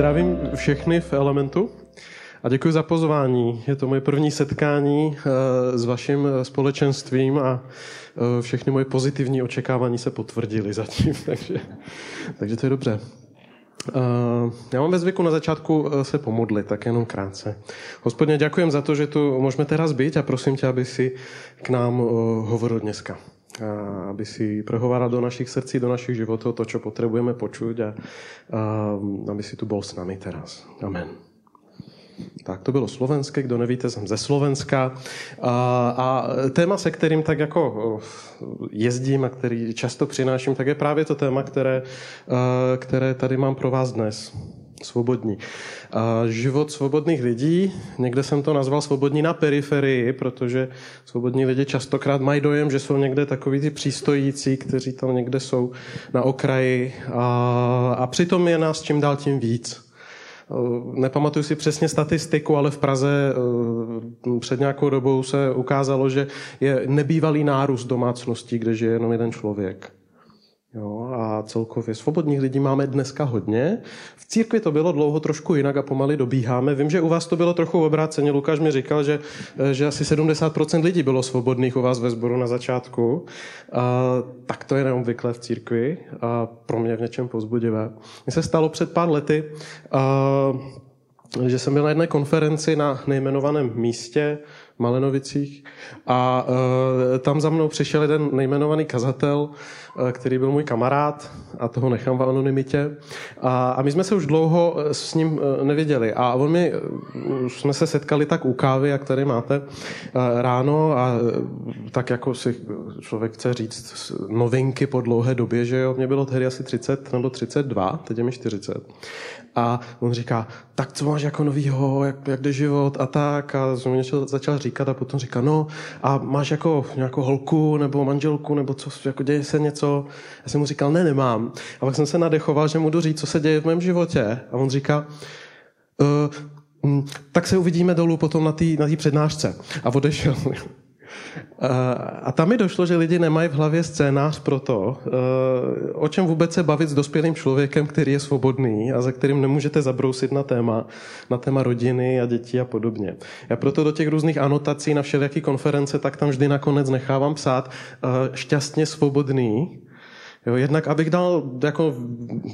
Zdravím všechny v Elementu. A děkuji za pozvání. Je to moje první setkání eh, s vaším eh, společenstvím a eh, všechny moje pozitivní očekávání se potvrdily zatím, takže, takže to je dobře. Já mám ve zvyku na začátku se pomodlit, tak jenom krátce. Hospodně, děkujem za to, že tu můžeme teraz být a prosím tě, aby si k nám hovoril dneska. Aby si prehováral do našich srdcí, do našich životů to, co potřebujeme počuť a, a aby si tu bol s nami teraz. Amen. Tak to bylo slovenské, kdo nevíte, jsem ze Slovenska. A, a téma, se kterým tak jako jezdím a který často přináším, tak je právě to téma, které, které tady mám pro vás dnes. Svobodní. A život svobodných lidí, někde jsem to nazval svobodní na periferii, protože svobodní lidi častokrát mají dojem, že jsou někde takový ty přístojící, kteří tam někde jsou na okraji a, a přitom je nás čím dál tím víc. Nepamatuju si přesně statistiku, ale v Praze eh, před nějakou dobou se ukázalo, že je nebývalý nárůst domácností, kde žije jenom jeden člověk. Jo, a celkově svobodných lidí máme dneska hodně. V církvi to bylo dlouho trošku jinak a pomaly dobíháme. Vím, že u vás to bylo trochu obráceně. Lukáš mi říkal, že, že asi 70% lidí bylo svobodných u vás ve sboru na začátku. A, tak to je neobvyklé v církvi a pro mě v něčem pozbudivé. Mně se stalo před pár lety, a, že jsem byl na jedné konferenci na nejmenovaném místě, Malenovicích a e, tam za mnou přišel jeden nejmenovaný kazatel, e, který byl můj kamarád a toho nechám v anonymitě. A, a my jsme se už dlouho e, s ním e, neviděli a on mi, e, jsme se setkali tak u kávy, jak tady máte e, ráno a tak jako si člověk chce říct novinky po dlouhé době, že jo, mě bylo tehdy asi 30 nebo 32, teď je mi 40 a on říká, tak co máš jako novýho, jak, jak jde život a tak. A jsem něco začal říkat a potom říká, no a máš jako nějakou holku nebo manželku nebo co, jako děje se něco. Já jsem mu říkal, ne, nemám. A pak jsem se nadechoval, že mu jdu říct, co se děje v mém životě. A on říká, uh, tak se uvidíme dolů potom na té na přednášce. A odešel. A tam mi došlo, že lidi nemají v hlavě scénář pro to, eh, o čem vůbec se bavit s dospělým člověkem, který je svobodný a za kterým nemůžete zabrousit na téma, na téma rodiny a dětí a podobně. Já proto do těch různých anotací na všelijaký konference, tak tam vždy nakonec nechávám psát eh, šťastně svobodný, Jo, jednak abych dal jako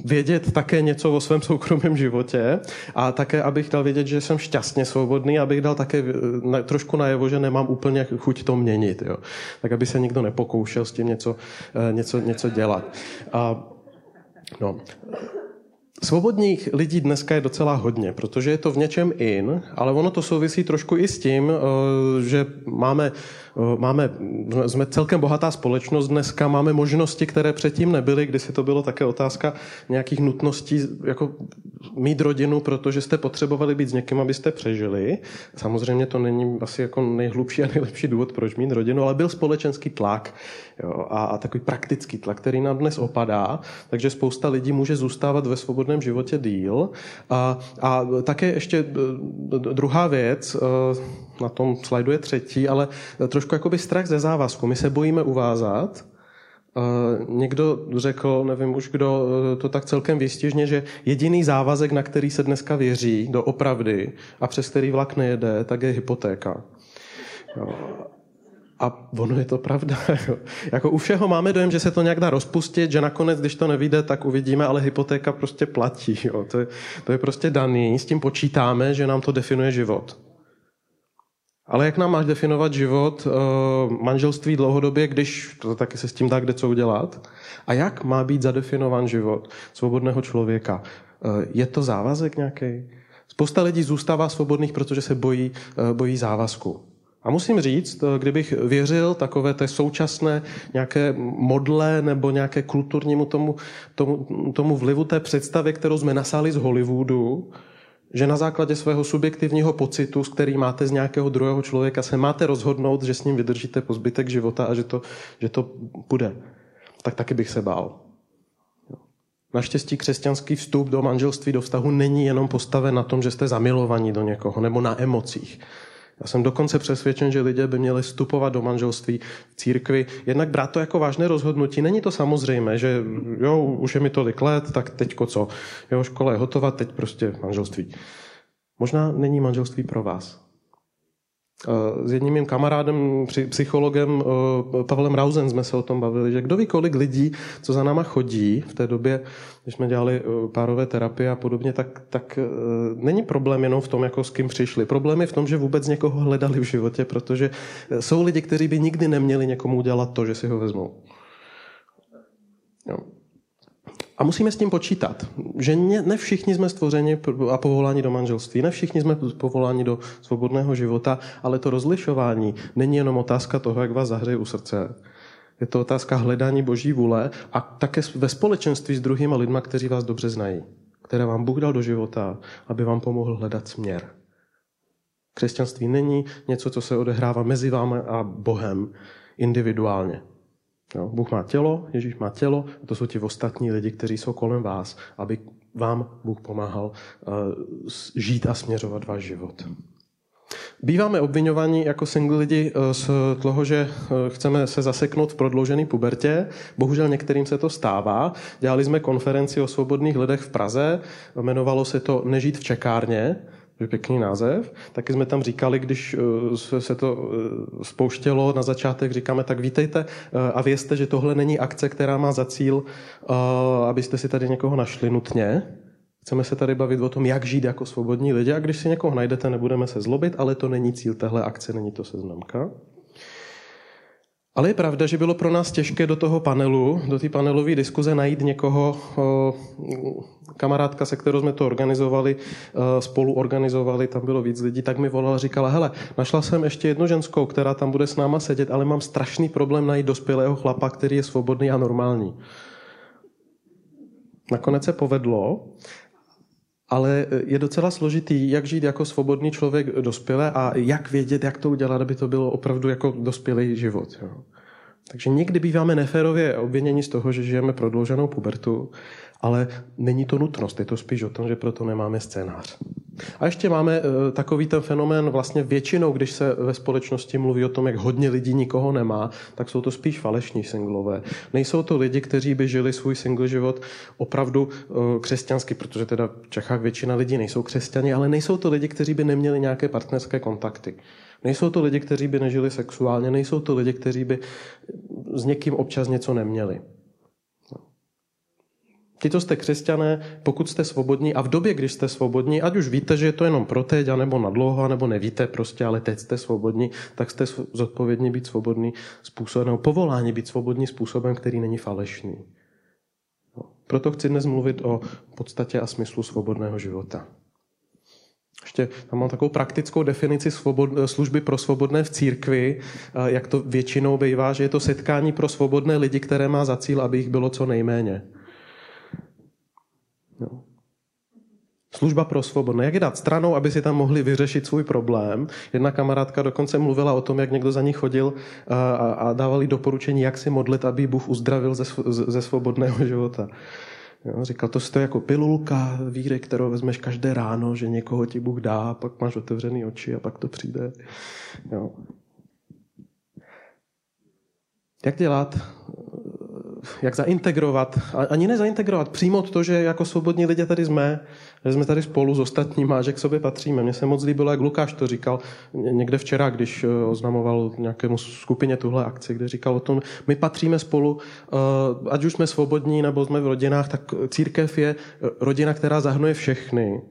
vědět také něco o svém soukromém životě a také abych dal vědět, že jsem šťastně svobodný, abych dal také na, trošku najevo, že nemám úplně chuť to měnit. Jo. Tak aby se nikdo nepokoušel s tím něco, eh, něco, něco dělat. A, no. Svobodných lidí dneska je docela hodně, protože je to v něčem in, ale ono to souvisí trošku i s tím, eh, že máme Eh, máme, jsme celkem bohatá společnost dneska, máme možnosti, které předtím nebyly, kdy si to bylo také otázka nějakých nutností, jako mít rodinu, protože jste potřebovali být s někým, abyste přežili. Samozřejmě to není asi jako nejhlubší a nejlepší důvod, proč mít rodinu, ale byl společenský tlak jo, a, a takový praktický tlak, který nám dnes opadá, takže spousta lidí může zůstávat ve svobodném životě díl. A, a také ještě eh, druhá věc, eh, na tom slajdu je třetí, ale trošku jakoby strach ze závazku. My se bojíme uvázat. Někdo řekl, nevím už kdo, to tak celkem výstižně, že jediný závazek, na který se dneska věří, do opravdy a přes který vlak nejede, tak je hypotéka. A ono je to pravda. Jako u všeho máme dojem, že se to nějak dá rozpustit, že nakonec, když to nevíde, tak uvidíme, ale hypotéka prostě platí. Jo. To, je, to je prostě daný, s tím počítáme, že nám to definuje život. Ale jak nám máš definovat život, uh, manželství dlouhodobě, když to taky se s tím dá kde co udělat? A jak má být zadefinován život svobodného člověka? Uh, je to závazek nějaký? Spousta lidí zůstává svobodných, protože se bojí, uh, bojí závazku. A musím říct, kdybych věřil takové té současné nějaké modle nebo nějaké kulturnímu tomu, tomu, tomu vlivu té představy, kterou jsme nasáli z Hollywoodu, že na základě svého subjektivního pocitu, s který máte z nějakého druhého člověka, se máte rozhodnout, že s ním vydržíte po zbytek života a že to, že to bude. Tak taky bych se bál. Naštěstí křesťanský vstup do manželství, do vztahu není jenom postaven na tom, že jste zamilovaní do někoho nebo na emocích. Já jsem dokonce přesvědčen, že lidé by měli vstupovat do manželství v církvi, jednak brát to jako vážné rozhodnutí. Není to samozřejmé, že jo, už je mi tolik let, tak teďko co? Jo, škola je hotová, teď prostě manželství. Možná není manželství pro vás. S jedním mým kamarádem, psychologem eh, Pavlem Rausen jsme se o tom bavili, že kdo ví, kolik lidí, co za náma chodí v té době, když jsme dělali eh, párové terapie a podobně, tak, tak eh, není problém jenom v tom, jako s kým přišli. Problém je v tom, že vůbec někoho hledali v životě, protože jsou lidi, kteří by nikdy neměli někomu udělat to, že si ho vezmou. Jo. A musíme s tím počítat, že ne všichni jsme stvořeni a povoláni do manželství, ne všichni jsme povoláni do svobodného života, ale to rozlišování není jenom otázka toho, jak vás zahřeje u srdce. Je to otázka hledání boží vůle a také ve společenství s druhými lidmi, kteří vás dobře znají, které vám Bůh dal do života, aby vám pomohl hledat směr. Křesťanství není něco, co se odehrává mezi vámi a Bohem individuálně. Jo, Bůh má tělo, Ježíš má tělo, a to jsou ti ostatní lidi, kteří jsou kolem vás, aby vám Bůh pomáhal uh, žít a směřovat váš život. Býváme obvinovaní jako single lidi eh, z toho, že eh, chceme se zaseknout v prodloužený pubertě. Bohužel některým se to stává. Dělali jsme konferenci o svobodných lidech v Praze. Jmenovalo se to Nežít v čekárně je pěkný název. Taky jsme tam říkali, když eh, se to eh, spouštělo na začátek, říkáme, tak vítejte eh, a vězte, že tohle není akce, která má za cíl, abyste si tady někoho našli nutně. Chceme se tady bavit o tom, jak žít jako svobodní lidi a když si někoho najdete, nebudeme se zlobit, ale to není cíl téhle akce, není to seznamka. Ale je pravda, že bylo pro nás těžké do toho panelu, do té panelové diskuze najít někoho, kamarádka, se kterou jsme to organizovali, spolu organizovali, tam bylo víc lidí, tak mi volala, říkala, hele, našla jsem ještě jednu ženskou, která tam bude s náma sedět, ale mám strašný problém najít dospělého chlapa, který je svobodný a normální. Nakonec se povedlo ale je docela složitý, jak žít jako svobodný člověk dospělé a jak vědět, jak to udělat, aby to bylo opravdu jako dospělý život. Jo. Takže někdy býváme neférově obviněni z toho, že žijeme prodlouženou pubertu, ale není to nutnost, je to spíš o tom, že proto nemáme scénář. A ještě máme eh, takový ten fenomén vlastně většinou, když se ve společnosti mluví o tom, jak hodně lidí nikoho nemá, tak jsou to spíš falešní singlové. Nejsou to lidi, kteří by žili svůj single život opravdu eh, křesťansky, protože teda v Čechách většina lidí nejsou křesťani, ale nejsou to lidi, kteří by neměli nějaké partnerské kontakty. Nejsou to lidi, kteří by nežili sexuálně, nejsou to lidi, kteří by s někým občas něco neměli. Tito jste křesťané, pokud jste svobodní a v době, když jste svobodní, ať už víte, že je to jenom pro teď, nebo na dlouho, nebo nevíte prostě, ale teď jste svobodní, tak jste zodpovědní být svobodný způsobem, nebo povolání být svobodní způsobem, který není falešný. No. Proto chci dnes mluvit o podstatě a smyslu svobodného života. Ještě tam mám takovou praktickou definici svobod, služby pro svobodné v církvi, jak to většinou bývá, že je to setkání pro svobodné lidi, které má za cíl, aby jich bylo co nejméně. No. Služba pro svobodné. Jak je dát stranou, aby si tam mohli vyřešit svůj problém. Jedna kamarádka dokonce mluvila o tom, jak někdo za ní chodil a, a, a dávali doporučení, jak si modlit, aby Bůh uzdravil ze, ze svobodného života. Jo, říkal, to je jako pilulka víry, kterou vezmeš každé ráno, že někoho ti Bůh dá, pak máš otevřený oči a pak to přijde. Jo. Jak dělat jak zaintegrovat, ani nezaintegrovat, přijmout to, že jako svobodní lidé tady jsme, že jsme tady spolu s ostatními a že k sobě patříme. Mně se moc líbilo, jak Lukáš to říkal někde včera, když eh, oznamoval nějakému skupině tuhle akci, kde říkal o tom, my patříme spolu, eh, ať už jsme svobodní nebo jsme v rodinách, tak církev je eh, rodina, která zahrnuje všechny,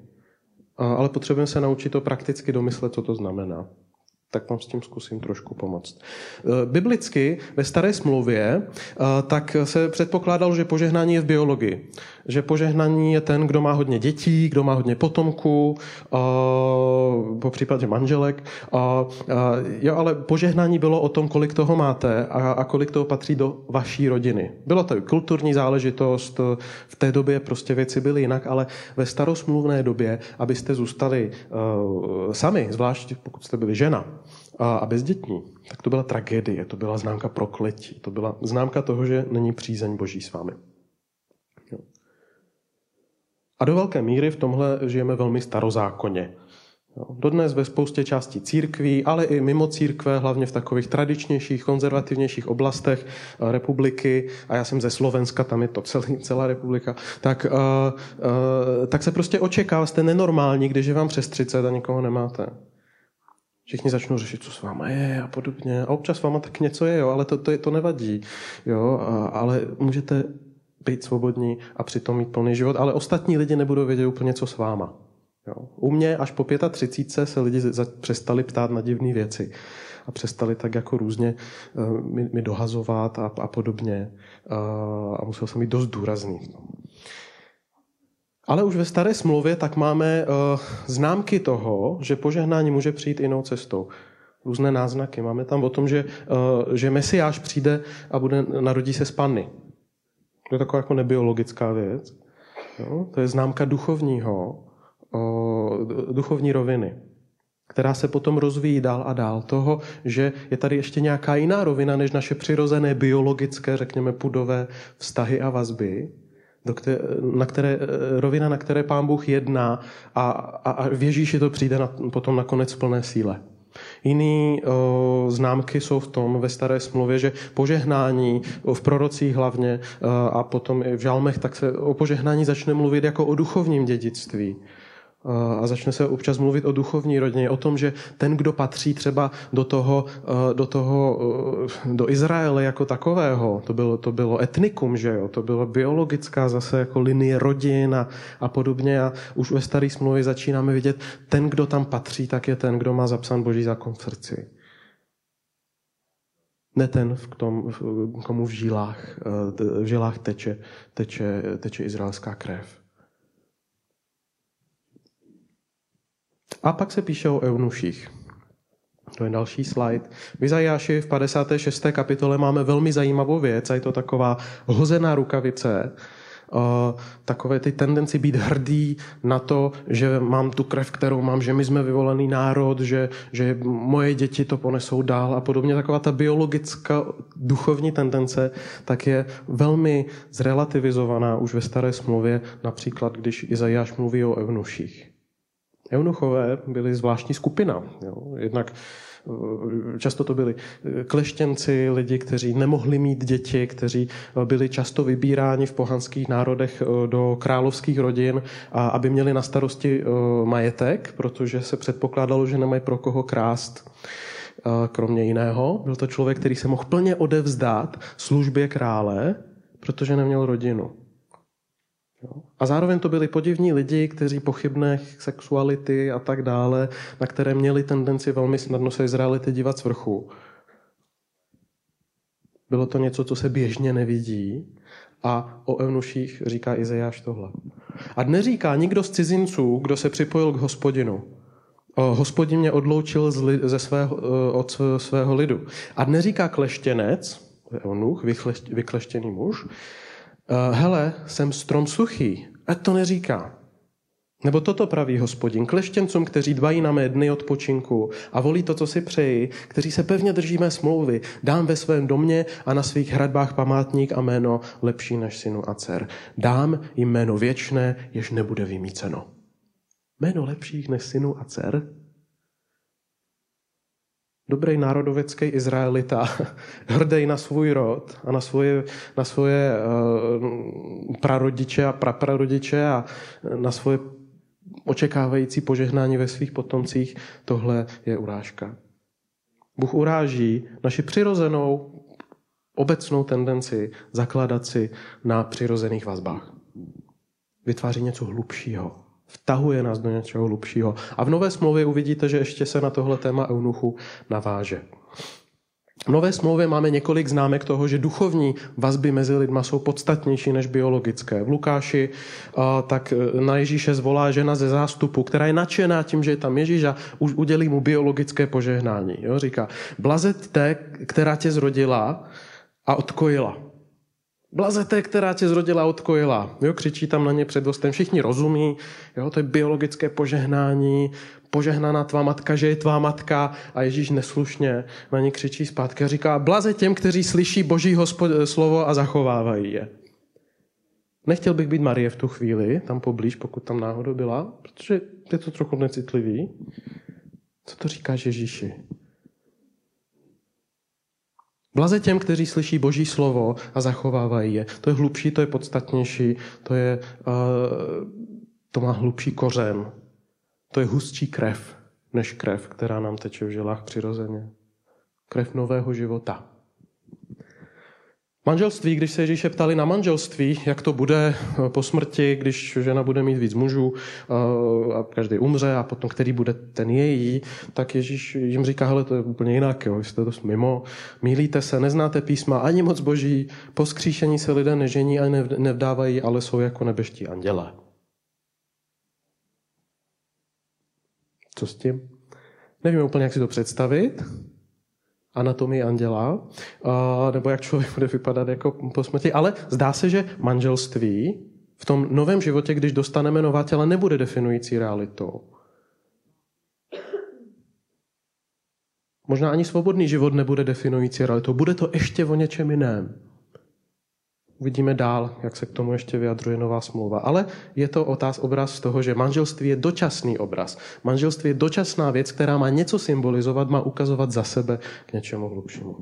ale potřebujeme se naučit to prakticky domyslet, co to znamená tak vám s tím zkusím trošku pomoct. Biblicky ve staré smlouvě tak se předpokládalo, že požehnání je v biologii. Že požehnaní je ten, kdo má hodně dětí, kdo má hodně potomků, po případě manželek. Jo, ale požehnání bylo o tom, kolik toho máte a, kolik toho patří do vaší rodiny. Bylo to kulturní záležitost, v té době prostě věci byly jinak, ale ve starosmluvné době, abyste zůstali uh, sami, zvlášť pokud jste byli žena, a bezdětní, tak to byla tragédie, to byla známka prokletí, to byla známka toho, že není přízeň Boží s vámi. A do velké míry v tomhle žijeme velmi starozákonně. Dodnes ve spoustě částí církví, ale i mimo církve, hlavně v takových tradičnějších, konzervativnějších oblastech eh, republiky, a já jsem ze Slovenska, tam je to celý, celá republika, tak, uh, uh, tak se prostě očekává, jste nenormální, když je vám přes 30 a nikoho nemáte. Všichni začnou řešit, co s váma je a podobně. A občas s váma tak něco je, jo, ale to, to, je, to nevadí. Jo, a, ale můžete být svobodní a přitom mít plný život, ale ostatní lidi nebudou vědět úplně, co s váma. Jo. U mě až po 35 se lidi za, přestali ptát na divné věci a přestali tak jako různě uh, mi, mi dohazovat a, a podobně. Uh, a musel jsem být dost důrazný. Ale už ve staré smlouvě tak máme uh, známky toho, že požehnání může přijít jinou cestou. Různé náznaky. Máme tam o tom, že, uh, že Mesiáš přijde a bude, narodí se z panny. To je taková jako nebiologická věc. Jo? To je známka duchovního, uh, duchovní roviny, která se potom rozvíjí dál a dál. Toho, že je tady ještě nějaká jiná rovina než naše přirozené biologické, řekněme, pudové vztahy a vazby, do které, na které, rovina, na které pán Bůh jedná a, a, a v Ježíši to přijde na, potom nakonec v plné síle. Jiný o, známky jsou v tom ve staré smlouvě, že požehnání v prorocích hlavně a potom i v žalmech, tak se o požehnání začne mluvit jako o duchovním dědictví a začne se občas mluvit o duchovní rodině, o tom, že ten, kdo patří třeba do toho, do toho, do Izraele jako takového, to bylo, to bylo etnikum, že jo, to byla biologická zase jako linie rodin a, a podobně a už ve staré smlouvě začínáme vidět, ten, kdo tam patří, tak je ten, kdo má zapsán boží zákon v srdci. Ne ten, v tom, komu v žilách, v žilách teče, teče, teče izraelská krev. A pak se píše o eunuších. To je další slide. V Izajáši v 56. kapitole máme velmi zajímavou věc a je to taková hozená rukavice, takové ty tendenci být hrdý na to, že mám tu krev, kterou mám, že my jsme vyvolený národ, že, že moje děti to ponesou dál a podobně. Taková ta biologická duchovní tendence tak je velmi zrelativizovaná už ve staré smlouvě, například když Izajáš mluví o evnuších. Eunuchové byli zvláštní skupina. Jo. Jednak eh, Často to byli eh, kleštěnci, lidi, kteří nemohli mít děti, kteří eh, byli často vybíráni v pohanských národech do královských rodin, aby měli na starosti majetek, protože se předpokládalo, že nemají pro koho krást. Kromě jiného, byl to člověk, který se mohl plně odevzdat službě krále, protože neměl rodinu. A zároveň to byli podivní lidi, kteří pochybné sexuality a tak dále, na které měli tendenci velmi snadno se z reality dívat z vrchu. Bylo to něco, co se běžně nevidí a o eunuších říká Izajáš tohle. A neříká nikdo z cizinců, kdo se připojil k hospodinu. Hospodin mě odloučil ze svého, od svého lidu. A neříká kleštěnec, eunuch, vykleštěný muž, uh, hele, jsem strom suchý. A to neříká. Nebo toto praví hospodin kleštěncům, kteří dbají na mé dny odpočinku a volí to, co si přeji, kteří se pevně drží mé smlouvy, dám ve svém domě a na svých hradbách památník a jméno lepší než synu a dcer. Dám jim jméno věčné, jež nebude vymíceno. Jméno lepších než synu a dcer? Dobrý národovecký Izraelita, hrdý na svůj rod a na svoje, na svoje uh, prarodiče a praprarodiče a na svoje očekávající požehnání ve svých potomcích, tohle je urážka. Bůh uráží naši přirozenou obecnou tendenci zakládat si na přirozených vazbách. Vytváří něco hlubšího, Vtahuje nás do něčeho hlubšího. A v Nové smlouvě uvidíte, že ještě se na tohle téma eunuchu naváže. V Nové smlouvě máme několik známek toho, že duchovní vazby mezi lidma jsou podstatnější než biologické. V Lukáši tak e, na Ježíše zvolá žena ze zástupu, která je nadšená tím, že je tam Ježíš a udělí mu biologické požehnání. Jo? Říká, blazet té, která tě zrodila a odkojila. Blazete, která tě zrodila a odkojila. Jo, křičí tam na ně před hostem. Všichni rozumí, jo, to je biologické požehnání, požehnaná tvá matka, že je tvá matka a Ježíš neslušně na ně křičí zpátky a říká, blaze těm, kteří slyší boží hospod, slovo a zachovávají je. Nechtěl bych být Marie v tu chvíli, tam poblíž, pokud tam náhodou byla, protože je to trochu necitlivý. Co to říká Ježíši? Blaze těm, kteří slyší Boží slovo a zachovávají je. To je hlubší, to je podstatnější, to, je, uh, to má hlubší kořen. To je hustší krev, než krev, která nám teče v žilách přirozeně. Krev nového života. Manželství, když se Ježíše ptali na manželství, jak to bude po smrti, když žena bude mít víc mužů eh, a každý umře a potom který bude ten její, tak Ježíš jim říká, hele, to je úplně jinak, jo, jste dost mimo, mílíte se, neznáte písma ani moc boží, po skříšení se lidé nežení a nevdávají, ale jsou jako nebeští anděle. Co s tím? Nevím úplně, jak si to představit, anatomii anděla, nebo jak člověk bude vypadat jako po smrti, ale zdá se, že manželství v tom novém životě, když dostaneme nová těla, nebude definující realitou. Možná ani svobodný život nebude definující realitou. Bude to ještě o něčem jiném. Uvidíme dál, jak se k tomu ještě vyjadřuje nová smlouva. Ale je to otáz obraz z toho, že manželství je dočasný obraz. Manželství je dočasná věc, která má něco symbolizovat, má ukazovat za sebe k něčemu hlubšímu.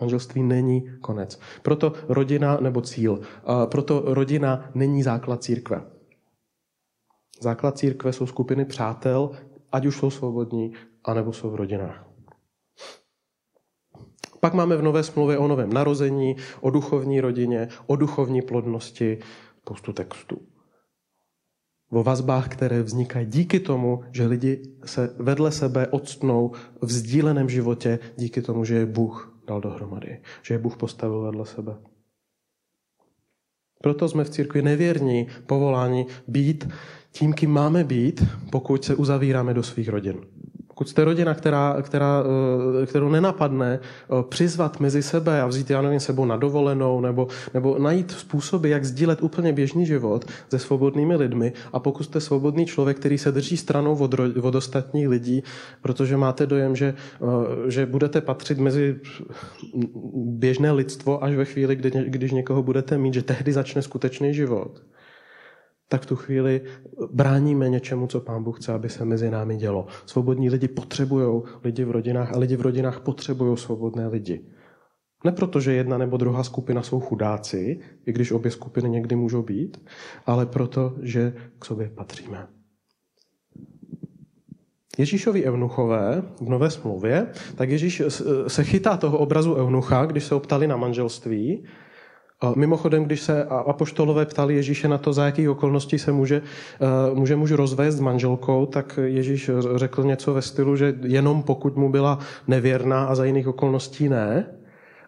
Manželství není konec. Proto rodina nebo cíl. Proto rodina není základ církve. Základ církve jsou skupiny přátel, ať už jsou svobodní, anebo jsou v rodinách. Pak máme v Nové smlouvě o novém narození, o duchovní rodině, o duchovní plodnosti, spoustu textů. O vazbách, které vznikají díky tomu, že lidi se vedle sebe odstnou v sdíleném životě díky tomu, že je Bůh dal dohromady, že je Bůh postavil vedle sebe. Proto jsme v církvi nevěrní povoláni být tím, kým máme být, pokud se uzavíráme do svých rodin. Pokud jste rodina, která, která, eh, kterou nenapadne eh, přizvat mezi sebe a vzít, já nevím, sebou na dovolenou, nebo, nebo najít způsoby, jak sdílet úplně běžný život se svobodnými lidmi a pokud jste svobodný člověk, který se drží stranou od, od ostatních lidí, protože máte dojem, že, eh, že budete patřit mezi běžné lidstvo až ve chvíli, kdy, když někoho budete mít, že tehdy začne skutečný život tak v tu chvíli bráníme něčemu, co Pán Bůh chce, aby se mezi námi dělo. Svobodní lidi potřebují lidi v rodinách a lidi v rodinách potřebují svobodné lidi. Ne proto, že jedna nebo druhá skupina jsou chudáci, i když obě skupiny někdy můžou být, ale proto, že k sobě patříme. Ježíšovi eunuchové v Nové smlouvě, tak Ježíš se chytá toho obrazu eunucha, když se optali na manželství Mimochodem, když se apoštolové ptali Ježíše na to, za jakých okolností se může, eh, může muž rozvést s manželkou, tak Ježíš řekl něco ve stylu, že jenom pokud mu byla nevěrná a za jiných okolností ne.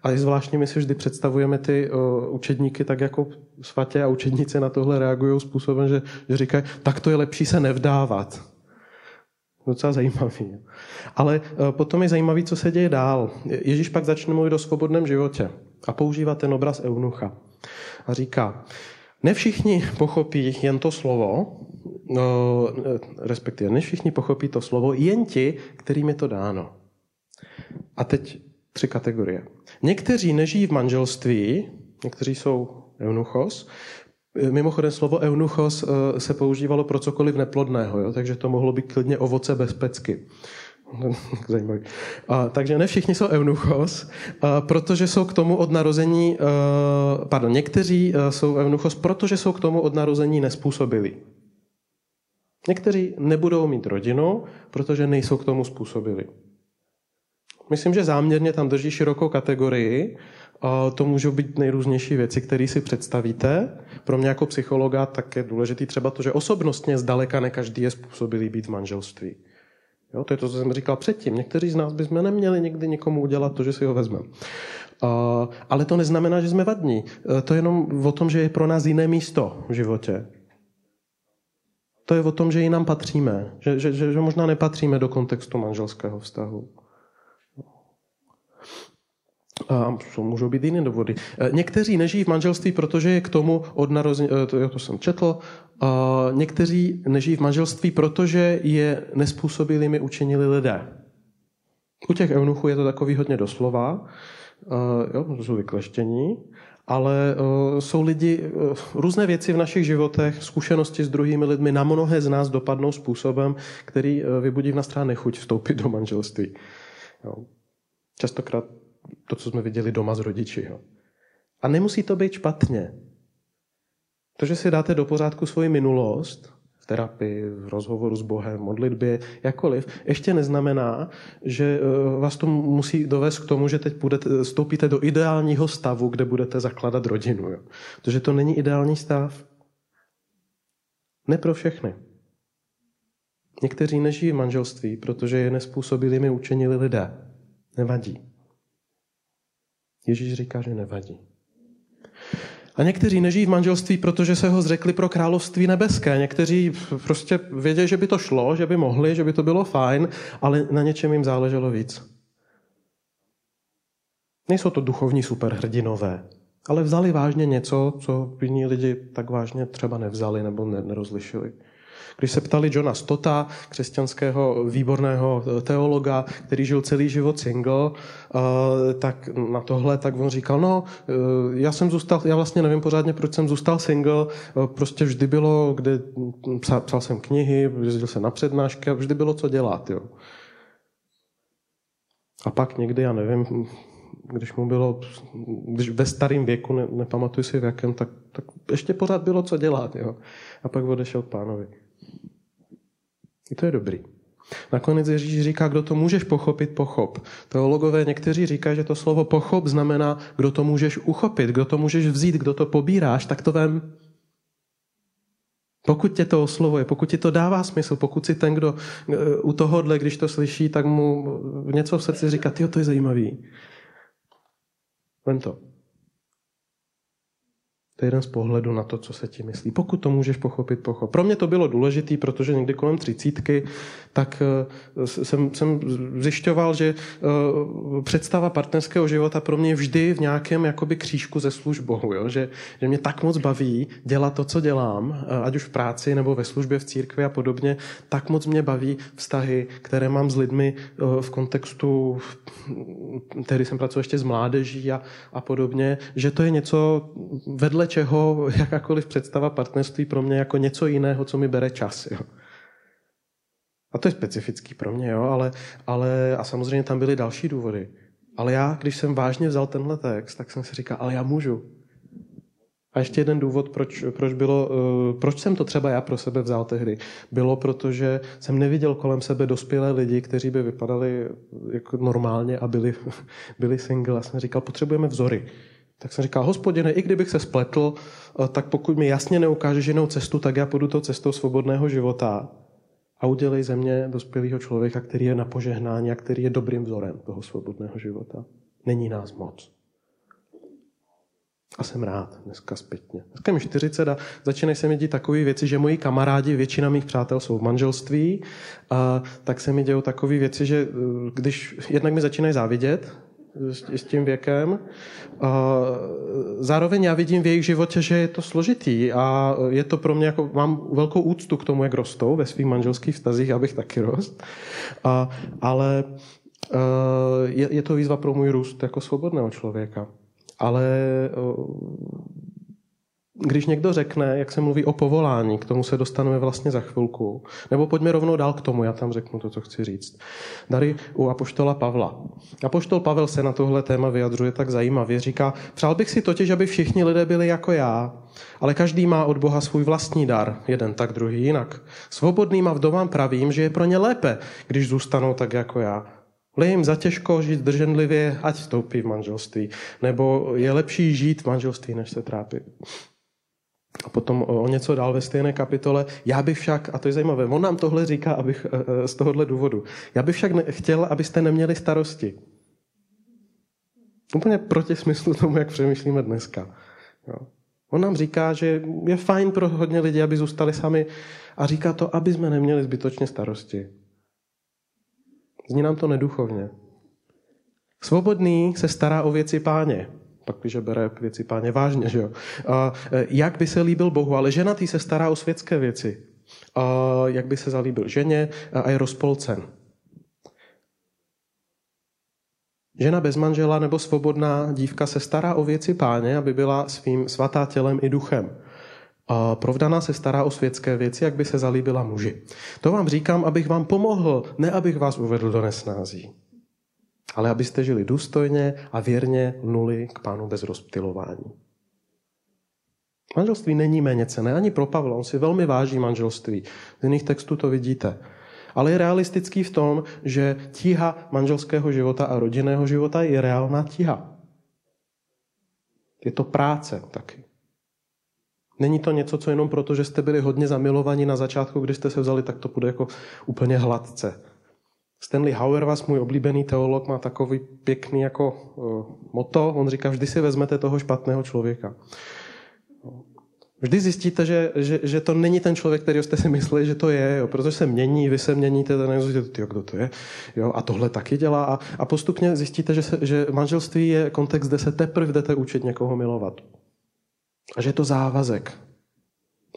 A je zvláštní, my si vždy představujeme ty uh, učedníky tak jako svatě a učedníci na tohle reagují způsobem, že, že říkají, tak to je lepší se nevdávat. Docela zajímavý. Ale uh, potom je zajímavý, co se děje dál. Ježíš pak začne mluvit o svobodném životě a používá ten obraz eunucha. A říká, ne všichni pochopí jen to slovo, no, respektive ne všichni pochopí to slovo, jen ti, kterým je to dáno. A teď tři kategorie. Někteří nežijí v manželství, někteří jsou eunuchos, Mimochodem slovo eunuchos eh, se používalo pro cokoliv neplodného, jo? takže to mohlo být klidně ovoce bez pecky. Zajímavý. A, takže ne všichni jsou eunuchos, a, protože jsou k tomu od narození, a, e, pardon, někteří a, e, jsou eunuchos, protože jsou k tomu od narození nespůsobili. Někteří nebudou mít rodinu, protože nejsou k tomu způsobili. Myslím, že záměrně tam drží širokou kategorii. To můžou být nejrůznější věci, které si představíte. Pro mě jako psychologa tak je důležitý třeba to, že osobnostně zdaleka ne každý je způsobilý být v manželství. Jo, to je to, co jsem říkal předtím. Někteří z nás bychom neměli nikdy někomu udělat to, že si ho vezmeme. Uh, ale to neznamená, že jsme vadní. Uh, to je jenom o tom, že je pro nás jiné místo v životě. To je o tom, že jinam patříme. Že, že, že, že možná nepatříme do kontextu manželského vztahu. A můžou být jiné důvody. E, někteří nežijí v manželství, protože je k tomu od narození, e, to, to jsem četl, a někteří nežijí v manželství, protože je nespůsobilými učinili lidé. U těch eunuchů je to takový hodně doslova, e, jo, to jsou vykleštění, ale jsou lidi, různé věci v našich životech, zkušenosti s druhými lidmi na mnohé z nás dopadnou způsobem, který vybudí v nás třeba nechuť vstoupit do manželství. Jo. Častokrát to, co jsme viděli doma s rodiči. Jo. A nemusí to být špatně. To, že si dáte do pořádku svoji minulost, v terapii, v rozhovoru s Bohem, modlitbě, jakkoliv, ještě neznamená, že eh, vás to musí dovést k tomu, že teď budete, stoupíte do ideálního stavu, kde budete zakládat rodinu. Jo. Protože to není ideální stav. Ne pro všechny. Někteří nežijí v manželství, protože je nespůsobilými učenili lidé. Nevadí. Ježíš říká, že nevadí. A někteří nežijí v manželství, protože se ho zřekli pro království nebeské. Někteří prostě vědí, že by to šlo, že by mohli, že by to bylo fajn, ale na něčem jim záleželo víc. Nejsou to duchovní superhrdinové, ale vzali vážně něco, co jiní lidi tak vážně třeba nevzali nebo nerozlišili. Když se ptali Johna Stota, křesťanského výborného eh, teologa, který žil celý život single, eh, tak na tohle, tak on říkal, no, eh, já jsem zůstal, já vlastně nevím pořádně, proč jsem zůstal single, prostě vždy bylo, kde psal, psal jsem knihy, jezdil jsem na přednášky a vždy bylo co dělat, jo. A pak někdy, já nevím, když mu bylo, když ve starém věku, ne, nepamatuji si v jakém, tak, tak ještě pořád bylo co dělat, jo. A pak odešel pánovi. I to je dobrý. Nakonec Ježíš říká, kdo to můžeš pochopit, pochop. Teologové někteří říkají, že to slovo pochop znamená, kdo to můžeš uchopit, kdo to můžeš vzít, kdo to pobíráš, tak to vem. Pokud tě to oslovuje, pokud ti to dává smysl, pokud si ten, kdo eh, u tohohle, když to slyší, tak mu něco v srdci říká, jo, to je zajímavý. Vem to. To je jeden z pohledů na to, co se ti myslí. Pokud to můžeš pochopit, pochop. Pro mě to bylo důležité, protože někdy kolem třicítky, tak eh, jsem, jsem zjišťoval, že eh, představa partnerského života pro mě vždy v nějakém jakoby křížku ze službou. Jo? Že, že mě tak moc baví dělat to, co dělám, eh, ať už v práci nebo ve službě v církvi a podobně, tak moc mě baví vztahy, které mám s lidmi v kontextu, který jsem pracoval ještě s mládeží a, a podobně, že to je něco vedle vedle čeho jakákoliv představa partnerství pro mě jako něco jiného, co mi bere čas. Jo. A to je specifický pro mě, jo, ale, ale a samozřejmě tam byly další důvody. Ale já, když jsem vážně vzal tenhle text, tak jsem si říkal, ale já můžu. A ještě jeden důvod, proč, proč, bylo, uh, proč jsem to třeba já pro sebe vzal tehdy, bylo, protože jsem neviděl kolem sebe dospělé lidi, kteří by vypadali jako normálně a byli, byli single. A jsem říkal, potřebujeme vzory. Tak jsem říkal, hospodine, i kdybych se spletl, eh, tak pokud mi jasně neukážeš jinou cestu, tak já půjdu to cestou svobodného života a udělej ze mě dospělého člověka, který je na požehnání a který je dobrým vzorem toho svobodného života. Není nás moc. A jsem rád dneska zpětně. Dneska mi 40 a začínají se mi dít takové věci, že moji kamarádi, většina mých přátel jsou v manželství, a tak se mi dějou takové věci, že eh, když jednak mi začínají závidět, s tím věkem. Zároveň já vidím v jejich životě, že je to složitý a je to pro mě jako, mám velkou úctu k tomu, jak rostou ve svých manželských vztazích, abych taky rost. Ale je, je to výzva pro můj růst jako svobodného člověka. Ale když někdo řekne, jak se mluví o povolání, k tomu se dostaneme vlastně za chvilku, nebo pojďme rovnou dál k tomu, já tam řeknu to, co chci říct. Dary u apoštola Pavla. Apoštol Pavel se na tohle téma vyjadřuje tak zajímavě. Říká, přál bych si totiž, aby všichni lidé byli jako já, ale každý má od Boha svůj vlastní dar, jeden tak, druhý jinak. Svobodným a vdovám pravím, že je pro ně lépe, když zůstanou tak jako já. Ale jim zatěžko žít drženlivě, ať vstoupí v manželství. Nebo je lepší žít v manželství, než se trápit. A potom o něco dál ve stejné kapitole. Já bych však, a to je zajímavé, on nám tohle říká abych, eh, eh, z tohohle důvodu. Já bych však chtěl, abyste neměli starosti. Úplně proti smyslu tomu, jak přemýšlíme dneska. Jo. On nám říká, že je fajn pro hodně lidí, aby zůstali sami a říká to, aby jsme neměli zbytočně starosti. Zní nám to neduchovně. Svobodný se stará o věci páně. Pak, když bere věci páně vážně, že jo. A, e, jak by se líbil Bohu, ale ženatý se stará o světské věci. A, jak by se zalíbil ženě a je rozpolcen. Žena bez manžela nebo svobodná dívka se stará o věci páně, aby byla svým svatá tělem i duchem. A provdaná se stará o světské věci, jak by se zalíbila muži. To vám říkám, abych vám pomohl, ne abych vás uvedl do nesnází. Ale abyste žili důstojně a věrně nuli k pánu bez rozptilování. Manželství není méně cené, ani pro Pavla. On si velmi váží manželství. Z jiných textů to vidíte ale je realistický v tom, že tíha manželského života a rodinného života je reálná tíha. Je to práce taky. Není to něco, co jenom proto, že jste byli hodně zamilovaní na začátku, když jste se vzali, tak to bude jako úplně hladce. Stanley Hauerwas, můj oblíbený teolog, má takový pěkný jako uh, moto. On říká, vždy si vezmete toho špatného člověka. Vždy zjistíte, že, že, že to není ten člověk, který jste si mysleli, že to je, jo, protože se mění, vy se měníte, ten nezjistíte, jo, kdo to je, jo, a tohle taky dělá. A, a postupně zjistíte, že, se, že manželství je kontext, kde se teprve jdete učit někoho milovat. A že je to závazek.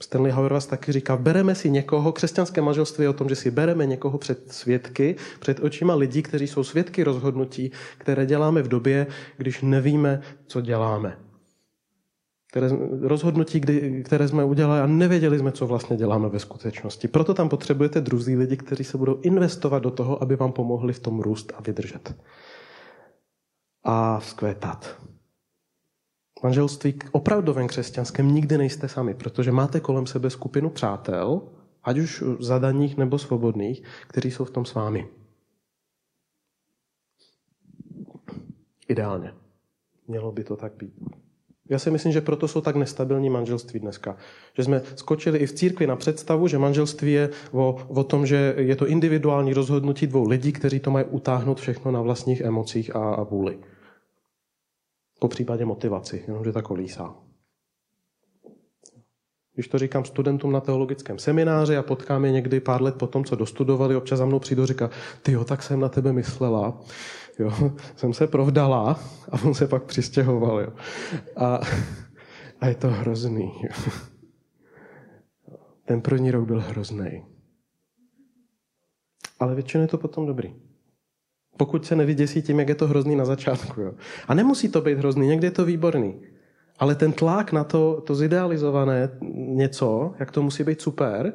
Stanley Hauerwas taky říká, bereme si někoho, křesťanské manželství je o tom, že si bereme někoho před svědky, před očima lidí, kteří jsou svědky rozhodnutí, které děláme v době, když nevíme, co děláme které, rozhodnutí, kdy, které jsme udělali a nevěděli jsme, co vlastně děláme ve skutečnosti. Proto tam potřebujete druzí lidi, kteří se budou investovat do toho, aby vám pomohli v tom růst a vydržet. A vzkvétat. Manželství opravdovém křesťanském nikdy nejste sami, protože máte kolem sebe skupinu přátel, ať už zadaních nebo svobodných, kteří jsou v tom s vámi. Ideálně. Mělo by to tak být. Já si myslím, že proto jsou tak nestabilní manželství dneska. Že jsme skočili i v církvi na představu, že manželství je o, o tom, že je to individuální rozhodnutí dvou lidí, kteří to mají utáhnout všechno na vlastních emocích a, a vůli. Po případě motivaci, jenomže to kolísá. Když to říkám studentům na teologickém semináři a potkám je někdy pár let po tom, co dostudovali, občas za mnou přijdu a říká, ty jo, tak jsem na tebe myslela. Jo, jsem se provdala a on se pak přistěhoval. Jo. A, a je to hrozný. Jo. Ten první rok byl hrozný. Ale většinou je to potom dobrý. Pokud se nevyděsí tím, jak je to hrozný na začátku. Jo. A nemusí to být hrozný, někdy je to výborný. Ale ten tlak na to, to zidealizované něco, jak to musí být super,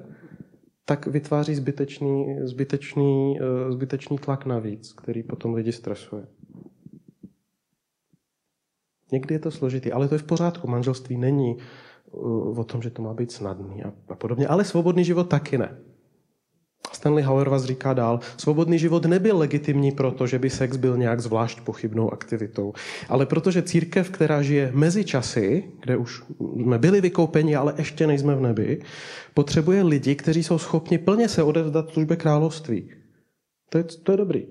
tak vytváří zbytečný, zbytečný, eh, zbytečný tlak navíc, který potom lidi stresuje. Někdy je to složitý, ale to je v pořádku. Manželství není eh, o tom, že to má být snadný a, a podobně. Ale svobodný život taky ne. Stanley Hauerwas říká dál, svobodný život nebyl legitimní proto, že by sex byl nějak zvlášť pochybnou aktivitou, ale protože církev, která žije mezi časy, kde už jsme byli vykoupeni, ale ještě nejsme v nebi, potřebuje lidi, kteří jsou schopni plně se odevzdat službě království. To je, to je dobrý.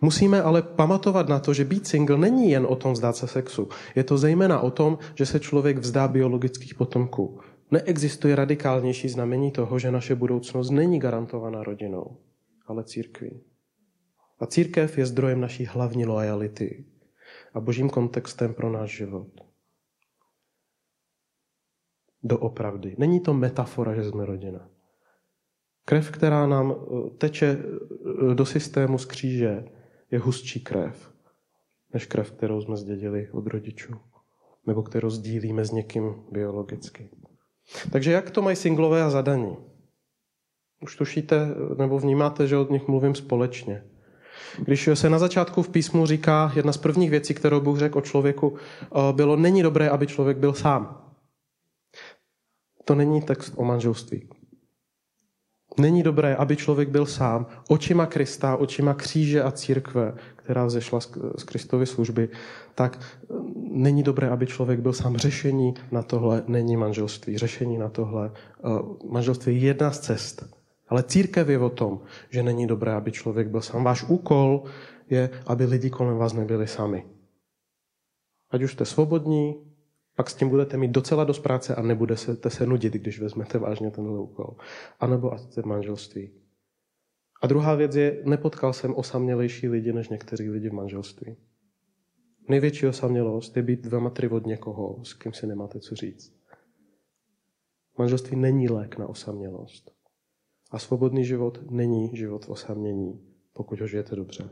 Musíme ale pamatovat na to, že být single není jen o tom vzdát se sexu. Je to zejména o tom, že se člověk vzdá biologických potomků. Neexistuje radikálnější znamení toho, že naše budoucnost není garantovaná rodinou, ale církví. A církev je zdrojem naší hlavní lojality a božím kontextem pro náš život. Doopravdy. Není to metafora, že jsme rodina. Krev, která nám eh, teče eh, do systému z kříže, je hustší krev, než krev, kterou jsme zdědili od rodičů, nebo kterou sdílíme s někým biologicky. Takže jak to mají singlové a zadaní? Už tušíte nebo vnímáte, že od nich mluvím společně. Když se na začátku v písmu říká, jedna z prvních věcí, kterou Bůh řekl o člověku, eh, bylo, není dobré, aby člověk byl sám. To není text o manželství. Není dobré, aby člověk byl sám, očima Krista, očima kříže a církve, která vzešla z Kristovy služby, tak eh, není dobré, aby člověk byl sám. Řešení na tohle není manželství. Řešení na tohle, uh, manželství je jedna z cest. Ale církev je o tom, že není dobré, aby člověk byl sám. Váš úkol je, aby lidi kolem vás nebyli sami. Ať už jste svobodní, pak s tím budete mít docela dost práce a nebudete se nudit, když vezmete vážně tenhle úkol. A nebo v manželství. A druhá věc je, nepotkal jsem osamělejší lidi než někteří lidi v manželství. Největší osamělost je být dva matry od někoho, s kým si nemáte co říct. Manželství není lék na osamělost. A svobodný život není život v osamění, pokud ho žijete dobře.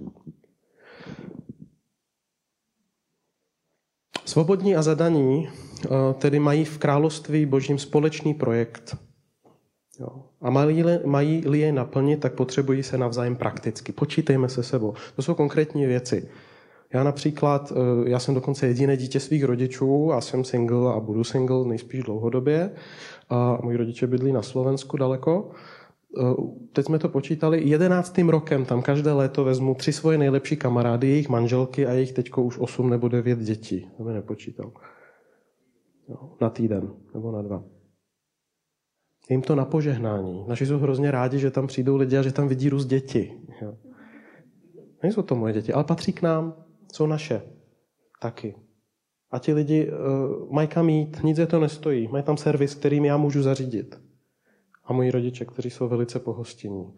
Svobodní a zadaní eh, tedy mají v království božím společný projekt. Jo. A mají-li, mají-li je naplnit, tak potřebují se navzájem prakticky. Počítejme se sebou. To jsou konkrétní věci. Já například, eh, já jsem dokonce jediné dítě svých rodičů a jsem single a budu single nejspíš dlouhodobě. A moji rodiče bydlí na Slovensku daleko. Eh, teď jsme to počítali, jedenáctým rokem tam každé léto vezmu tři svoje nejlepší kamarády, jejich manželky a jejich teďko už osm nebo devět dětí. To by nepočítal. Na týden nebo na dva. Jím to na požehnání. Naši jsou hrozně rádi, že tam přijdou lidi a že tam vidí růst děti. Jo. Nejsou to moje děti, ale patří k nám, jsou naše. Taky. A ti lidi uh, mají kam jít, nic je to nestojí. Mají tam servis, kterým já můžu zařídit moji rodiče, kteří jsou velice pohostinní.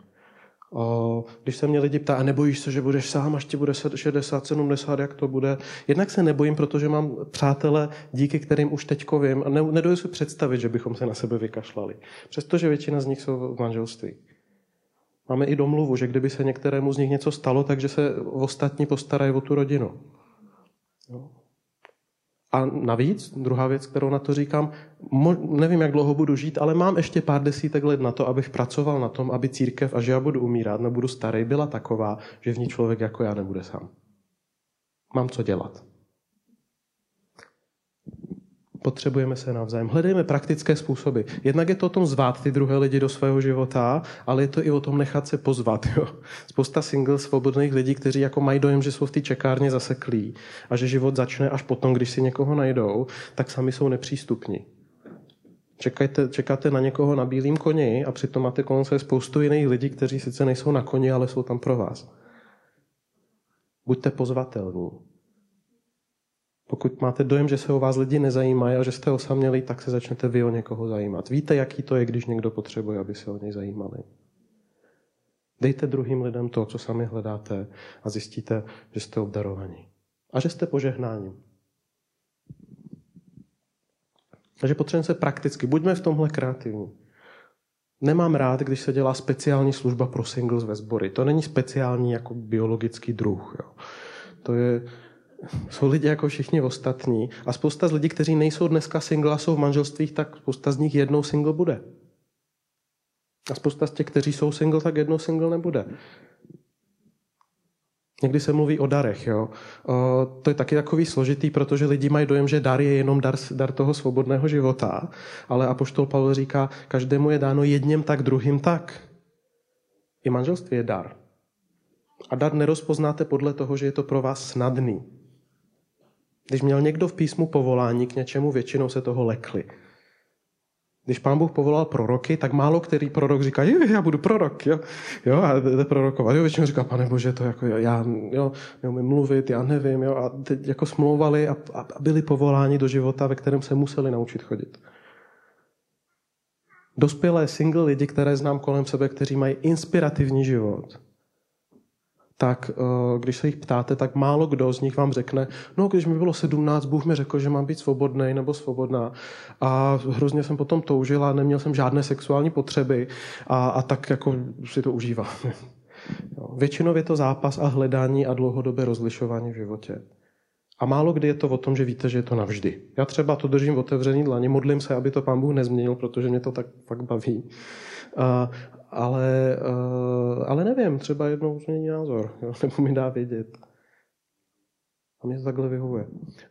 Když se mě lidi ptá, a nebojíš se, že budeš sám, až ti bude 60, 70, jak to bude? Jednak se nebojím, protože mám přátele, díky kterým už teďko vím a nedovedu si představit, že bychom se na sebe vykašlali. Přestože většina z nich jsou v manželství. Máme i domluvu, že kdyby se některému z nich něco stalo, takže se ostatní postarají o tu rodinu. Jo. A navíc, druhá věc, kterou na to říkám, nevím, jak dlouho budu žít, ale mám ještě pár desítek let na to, abych pracoval na tom, aby církev, a že já budu umírat, nebudu starý, byla taková, že v ní člověk jako já nebude sám. Mám co dělat. Potřebujeme se navzájem. Hledejme praktické způsoby. Jednak je to o tom zvát ty druhé lidi do svého života, ale je to i o tom nechat se pozvat. Jo. Spousta single svobodných lidí, kteří jako mají dojem, že jsou v té čekárně zaseklí a že život začne až potom, když si někoho najdou, tak sami jsou nepřístupní. Čekajte, čekáte na někoho na bílém koni a přitom máte kolem sebe spoustu jiných lidí, kteří sice nejsou na koni, ale jsou tam pro vás. Buďte pozvatelní. Pokud máte dojem, že se o vás lidi nezajímají a že jste osamělí, tak se začnete vy o někoho zajímat. Víte, jaký to je, když někdo potřebuje, aby se o něj zajímali. Dejte druhým lidem to, co sami hledáte a zjistíte, že jste obdarovaní. A že jste požehnáním. Takže potřebujeme se prakticky. Buďme v tomhle kreativní. Nemám rád, když se dělá speciální služba pro singles ve sbory. To není speciální jako biologický druh. Jo. To je, jsou lidi jako všichni ostatní. A spousta z lidí, kteří nejsou dneska single a jsou v manželstvích, tak spousta z nich jednou single bude. A spousta z těch, kteří jsou single, tak jednou single nebude. Někdy se mluví o darech. Jo? To je taky takový složitý, protože lidi mají dojem, že dar je jenom dar, dar toho svobodného života. Ale Apoštol Pavel říká, každému je dáno jedním tak, druhým tak. I manželství je dar. A dar nerozpoznáte podle toho, že je to pro vás snadný. Když měl někdo v písmu povolání k něčemu, většinou se toho lekli. Když pán Bůh povolal proroky, tak málo který prorok říká, jo, já budu prorok, jo, jo a jde prorokovat. Jo, většinou říká, pane Bože, to jako, já jo, neumím mluvit, já nevím, jo, a teď jako smlouvali a, a byli povoláni do života, ve kterém se museli naučit chodit. Dospělé single lidi, které znám kolem sebe, kteří mají inspirativní život, tak eh, když se jich ptáte, tak málo kdo z nich vám řekne, no když mi bylo 17, Bůh mi řekl, že mám být svobodný nebo svobodná a hrozně jsem potom toužila, neměl jsem žádné sexuální potřeby a, a tak jako si to užívám. Většinou je to zápas a hledání a dlouhodobé rozlišování v životě. A málo kdy je to o tom, že víte, že je to navždy. Já třeba to držím otevřený dlaně, modlím se, aby to pán Bůh nezměnil, protože mě to tak fakt baví. A, ale, uh, ale nevím, třeba jednou změní názor, jo, nebo mi dá vědět. A mě to takhle vyhovuje.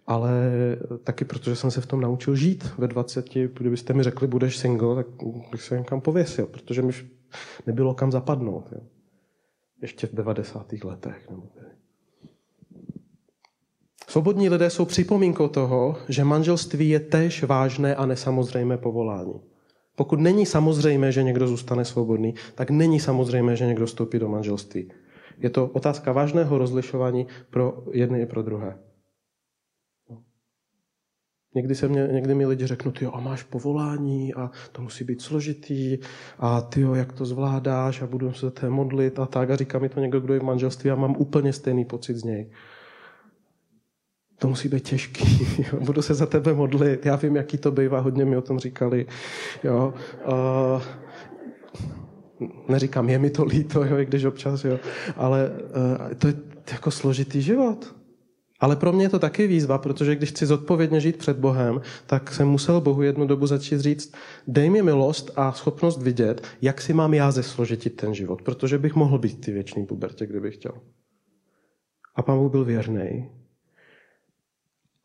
Ale taky protože jsem se v tom naučil žít ve 20, kdybyste mi řekli, budeš single, tak bych se někam pověsil, protože mi nebylo kam zapadnout. Jo. Ještě v 90. letech. Nebo Svobodní lidé jsou připomínkou toho, že manželství je též vážné a nesamozřejmé povolání. Pokud není samozřejmé, že někdo zůstane svobodný, tak není samozřejmé, že někdo vstoupí do manželství. Je to otázka vážného rozlišování pro jedny i pro druhé. Někdy, se mě, někdy mi lidi řeknou, ty a máš povolání a to musí být složitý a ty jak to zvládáš a budu se té modlit a tak. A říká mi to někdo, kdo je v manželství a mám úplně stejný pocit z něj. To musí být těžký. budu se za tebe modlit. Já vím, jaký to bývá, hodně mi o tom říkali. Jo. Uh, neříkám, je mi to líto, jo, i když občas, jo. ale uh, to je jako složitý život. Ale pro mě je to taky výzva, protože když chci zodpovědně žít před Bohem, tak jsem musel Bohu jednu dobu začít říct, dej mi milost a schopnost vidět, jak si mám já zesložitit ten život, protože bych mohl být ty věčný pubertě, kdybych chtěl. A pán Bůh byl věrný.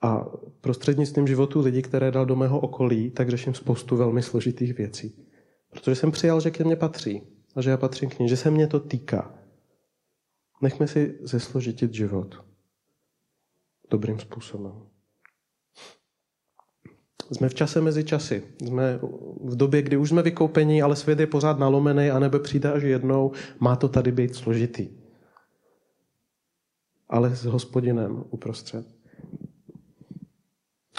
A prostřednictvím životu lidí, které dal do mého okolí, tak řeším spoustu velmi složitých věcí. Protože jsem přijal, že ke mně patří a že já patřím k ní, že se mě to týká. Nechme si zesložitit život dobrým způsobem. Jsme v čase mezi časy. Jsme v době, kdy už jsme vykoupení, ale svět je pořád nalomený a nebe přijde až jednou. Má to tady být složitý. Ale s hospodinem uprostřed.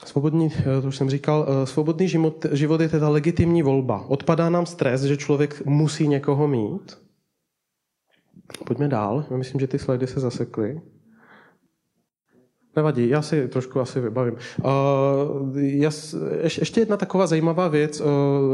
Svobodný, to už jsem říkal, svobodný život, život je teda legitimní volba. Odpadá nám stres, že člověk musí někoho mít. Pojďme dál. Já myslím, že ty slajdy se zasekly. Nevadí, já si trošku asi vybavím. Uh, ještě jedna taková zajímavá věc, uh,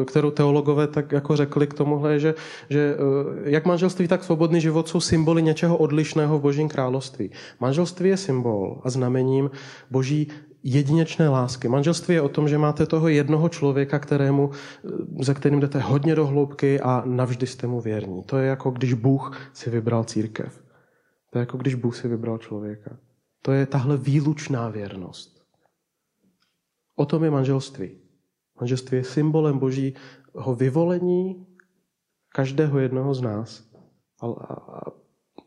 kterou teologové tak jako řekli k tomuhle, je, že, že uh, jak manželství, tak svobodný život jsou symboly něčeho odlišného v Božím království. Manželství je symbol a znamením Boží jedinečné lásky. Manželství je o tom, že máte toho jednoho člověka, kterému, za kterým jdete hodně do hloubky a navždy jste mu věrní. To je jako když Bůh si vybral církev. To je jako když Bůh si vybral člověka. To je tahle výlučná věrnost. O tom je manželství. Manželství je symbolem božího vyvolení každého jednoho z nás. A, a, a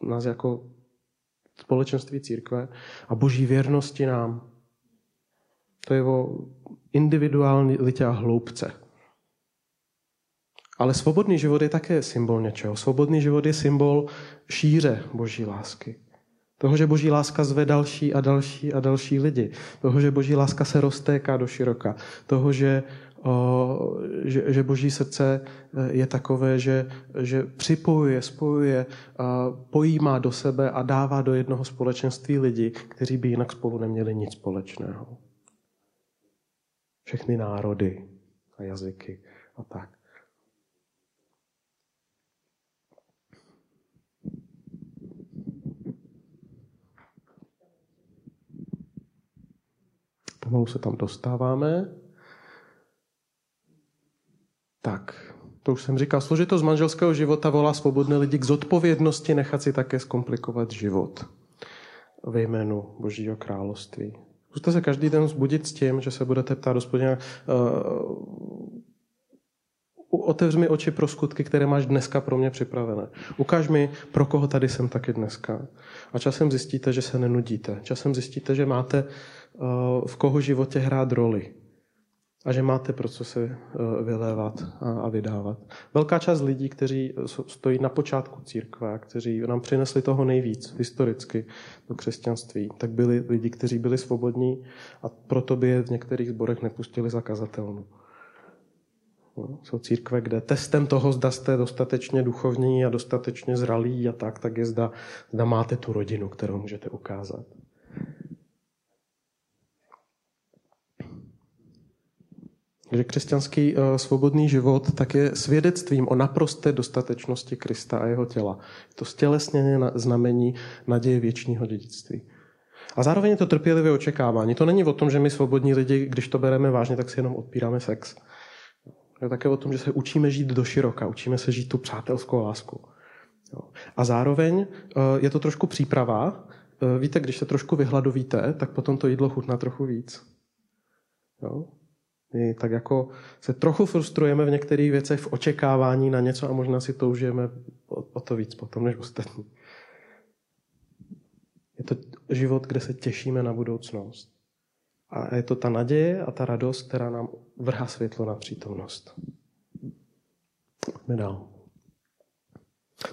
nás jako společenství církve a boží věrnosti nám. To je o litě a hloubce. Ale svobodný život je také symbol něčeho. Svobodný život je symbol šíře boží lásky. Toho, že boží láska zve další a další a další lidi. Toho, že boží láska se roztéká do široka. Toho, že, o, že, že boží srdce e, je takové, že, že připojuje, spojuje, pojímá do sebe a dává do jednoho společenství lidi, kteří by jinak spolu neměli nic společného. Všechny národy a jazyky a tak. Pomalu se tam dostáváme. Tak, to už jsem říkal, složitost manželského života volá svobodné lidi k zodpovědnosti nechat si také zkomplikovat život ve jménu Božího království. Zkuste se každý den zbudit s tím, že se budete ptát hospodina, uh, otevř mi oči pro skutky, které máš dneska pro mě připravené. Ukáž mi, pro koho tady jsem taky dneska. A časem zjistíte, že se nenudíte. Časem zjistíte, že máte v koho životě hrát roli. A že máte pro co se eh, vylévat a vydávat. Velká část lidí, kteří stojí na počátku církve, kteří nám přinesli toho nejvíc historicky do křesťanství, tak byli lidi, kteří byli svobodní a proto by je v některých zborech nepustili zakazatelnu. No, jsou církve, kde testem toho, zda jste dostatečně duchovní a dostatečně zralí a tak, tak je zda, zda máte tu rodinu, kterou můžete ukázat. Že křesťanský uh, svobodný život tak je svědectvím o naprosté dostatečnosti Krista a jeho těla. Je to stělesněné znamení naděje věčního dědictví. A zároveň je to trpělivé očekávání. To není o tom, že my svobodní lidi, když to bereme vážně, tak si jenom odpíráme sex. Je také o tom, že se učíme žít do široka, učíme se žít tu přátelskou lásku. A zároveň uh, je to trošku příprava. Uh, víte, když se trošku vyhladovíte, tak potom to jídlo chutná trochu víc. Jo? My tak jako se trochu frustrujeme v některých věcech v očekávání na něco a možná si toužíme o, o to víc potom než ostatní. Je to život, kde se těšíme na budoucnost. A je to ta naděje a ta radost, která nám vrhá světlo na přítomnost. Pojďme dál.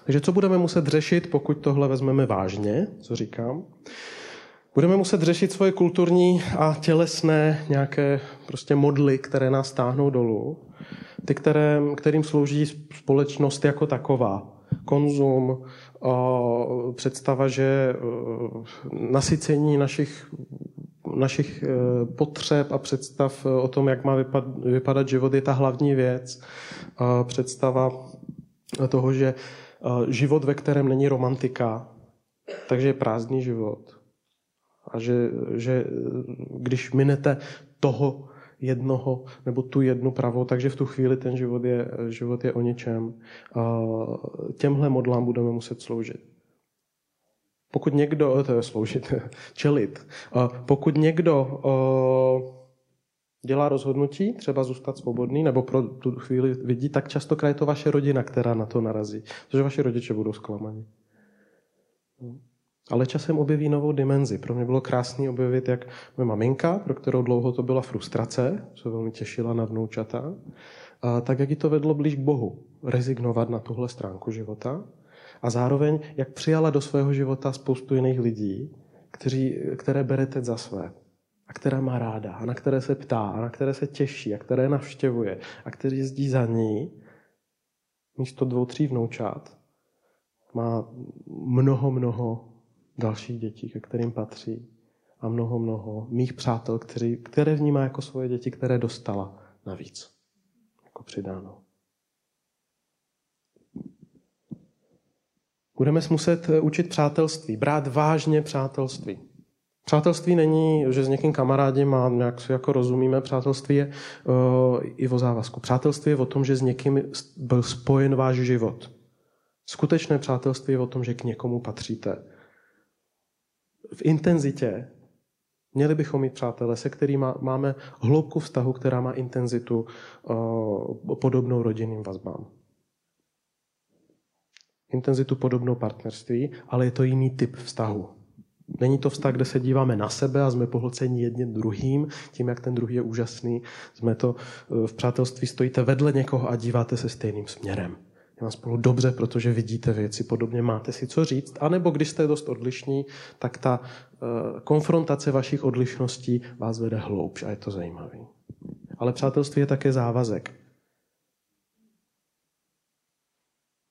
Takže co budeme muset řešit, pokud tohle vezmeme vážně, co říkám? Budeme muset řešit svoje kulturní a tělesné nějaké prostě modly, které nás táhnou dolů. Ty, které, kterým slouží společnost jako taková. Konzum, představa, že nasycení našich, našich e, potřeb a představ o tom, jak má vypadat život, je ta hlavní věc. Představa toho, že život, ve kterém není romantika, takže je prázdný život. A že, že když minete toho jednoho nebo tu jednu pravou, takže v tu chvíli ten život je, život je o ničem. Těmhle modlám budeme muset sloužit. Pokud někdo, to je sloužit, čelit, pokud někdo dělá rozhodnutí, třeba zůstat svobodný, nebo pro tu chvíli vidí, tak častokrát je to vaše rodina, která na to narazí. Protože vaše rodiče budou zklamaní. Ale časem objeví novou dimenzi. Pro mě bylo krásný objevit, jak moje maminka, pro kterou dlouho to byla frustrace, se velmi těšila na vnoučata, a tak jak ji to vedlo blíž k Bohu, rezignovat na tuhle stránku života a zároveň, jak přijala do svého života spoustu jiných lidí, kteří, které bere teď za své a která má ráda a na které se ptá a na které se těší a které navštěvuje a který jezdí za ní, místo dvou, tří vnoučat, má mnoho, mnoho dalších dětí, ke kterým patří a mnoho, mnoho mých přátel, kteří, které vnímá jako svoje děti, které dostala navíc, jako přidáno. Budeme se muset učit přátelství, brát vážně přátelství. Přátelství není, že s někým kamarádím a nějak si jako rozumíme. Přátelství je uh, i o závazku. Přátelství je o tom, že s někým byl spojen váš život. Skutečné přátelství je o tom, že k někomu patříte. V intenzitě měli bychom mít přátele, se kterými máme hloubku vztahu, která má intenzitu uh, podobnou rodinným vazbám. Intenzitu podobnou partnerství, ale je to jiný typ vztahu. Není to vztah, kde se díváme na sebe a jsme pohlceni jedním druhým, tím, jak ten druhý je úžasný. Jsme to eh, v přátelství stojíte vedle někoho a díváte se stejným směrem. Je vám spolu dobře, protože vidíte věci podobně, máte si co říct. A nebo když jste dost odlišní, tak ta uh, konfrontace vašich odlišností vás vede hloubš a je to zajímavé. Ale přátelství je také závazek.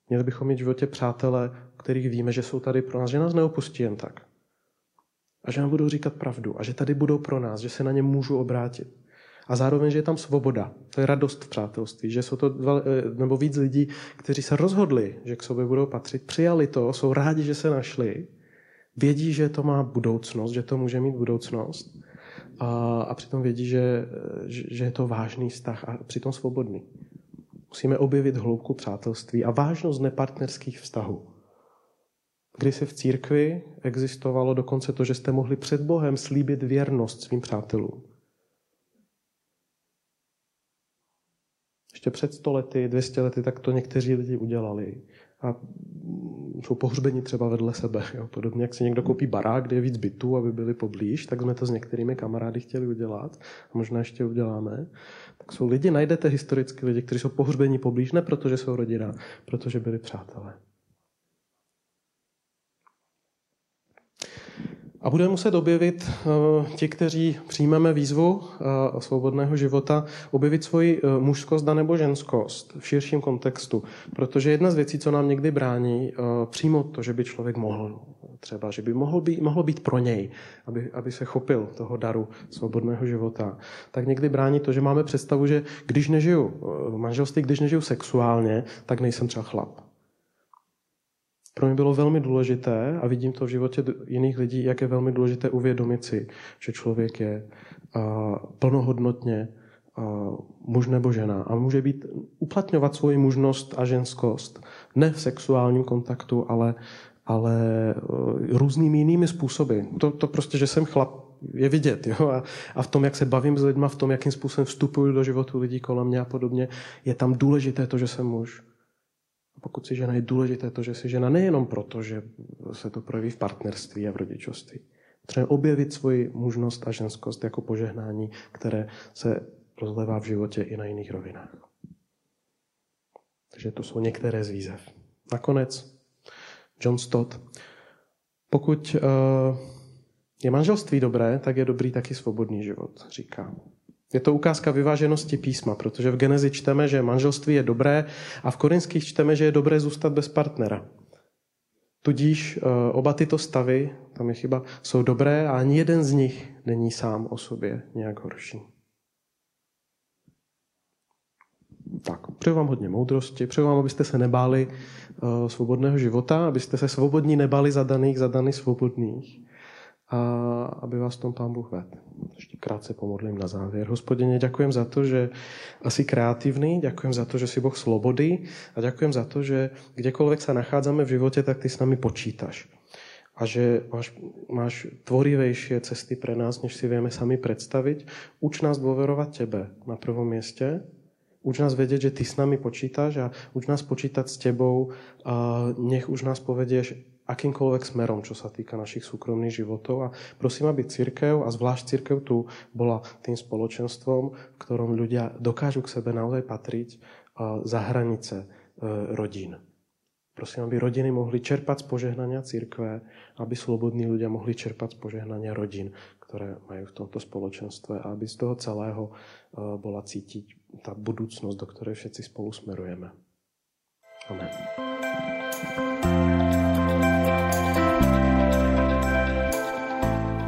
Měli bychom mít v životě přátele, kterých víme, že jsou tady pro nás, že nás neopustí jen tak a že nám budou říkat pravdu a že tady budou pro nás, že se na ně můžu obrátit. A zároveň, že je tam svoboda. To je radost v přátelství, že jsou to dva, eh, nebo víc lidí, kteří se rozhodli, že k sobě budou patřit, přijali to, jsou rádi, že se našli, vědí, že to má budoucnost, že to může mít budoucnost a, a přitom vědí, že, že je to vážný vztah a přitom svobodný. Musíme objevit hloubku přátelství a vážnost nepartnerských vztahů. Když se v církvi existovalo dokonce to, že jste mohli před Bohem slíbit věrnost svým přátelům. Ještě před stolety, 200 lety, tak to někteří lidi udělali. A jsou pohřbeni třeba vedle sebe. Jo. Podobně, jak si někdo koupí barák, kde je víc bytů, aby byli poblíž, tak jsme to s některými kamarády chtěli udělat. A možná ještě uděláme. Tak jsou lidi, najdete historicky lidi, kteří jsou pohřbeni poblíž, ne protože jsou rodina, protože byli přátelé. A budeme muset objevit, eh, ti, kteří přijmeme výzvu eh, svobodného života, objevit svoji eh, mužskost a nebo ženskost v širším kontextu. Protože jedna z věcí, co nám někdy brání, přímo to, že by člověk mohl třeba, že by mohl být, mohlo být pro něj, aby, aby se chopil toho daru svobodného života, tak někdy brání to, že máme představu, že když nežiju v manželství, když nežiju sexuálně, tak nejsem třeba chlap. Pro mě bylo velmi důležité, a vidím to v životě jiných lidí, jak je velmi důležité uvědomit si, že člověk je plnohodnotně muž nebo žena a může být uplatňovat svoji mužnost a ženskost ne v sexuálním kontaktu, ale, ale e, různými jinými způsoby. To, to prostě, že jsem chlap, je vidět. Jo? A, a v tom, jak se bavím s lidmi, v tom, jakým způsobem vstupuju do životu lidí kolem mě a podobně, je tam důležité to, že jsem muž. A pokud si žena, je důležité to, že si žena nejenom proto, že se to projeví v partnerství a v rodičovství. Třeba objevit svoji mužnost a ženskost jako požehnání, které se rozlevá v životě i na jiných rovinách. Takže to jsou některé z výzev. Nakonec John Stott. Pokud uh, je manželství dobré, tak je dobrý taky svobodný život, říká. Je to ukázka vyváženosti písma, protože v Genezi čteme, že manželství je dobré a v Korinských čteme, že je dobré zůstat bez partnera. Tudíž uh, oba tyto stavy, tam je chyba, jsou dobré a ani jeden z nich není sám o sobě nějak horší. Tak, přeju vám hodně moudrosti, přeju vám, abyste se nebáli uh, svobodného života, abyste se svobodní nebáli zadaných, zadaných svobodných a aby vás tom Pán Bůh vedl. Ještě krátce pomodlím na závěr. Hospodině, děkujem za to, že asi kreativní, děkujem za to, že si Boh slobody a děkujem za to, že kdekoľvek sa nachádzame v životě, tak ty s nami počítaš. A že máš, máš tvorivejšie cesty pre nás, než si vieme sami predstaviť. Uč nás dôverovať Tebe na prvom mieste Uč nás vedieť, že Ty s nami počítaš a uč nás počítať s Tebou. A nech už nás povedieš akýmkoľvek smerom, čo sa týka našich súkromných životov. A prosím, aby církev, a zvlášť církev tu, bola tým spoločenstvom, v ktorom ľudia dokážu k sebe naozaj patriť za hranice e, rodín. Prosím, aby rodiny mohli čerpať z požehnania církve, aby slobodní ľudia mohli čerpať z požehnania rodín, ktoré majú v tomto spoločenstve a aby z toho celého e, bola cítiť ta budoucnost, do které všichni spolu smerujeme. Amen.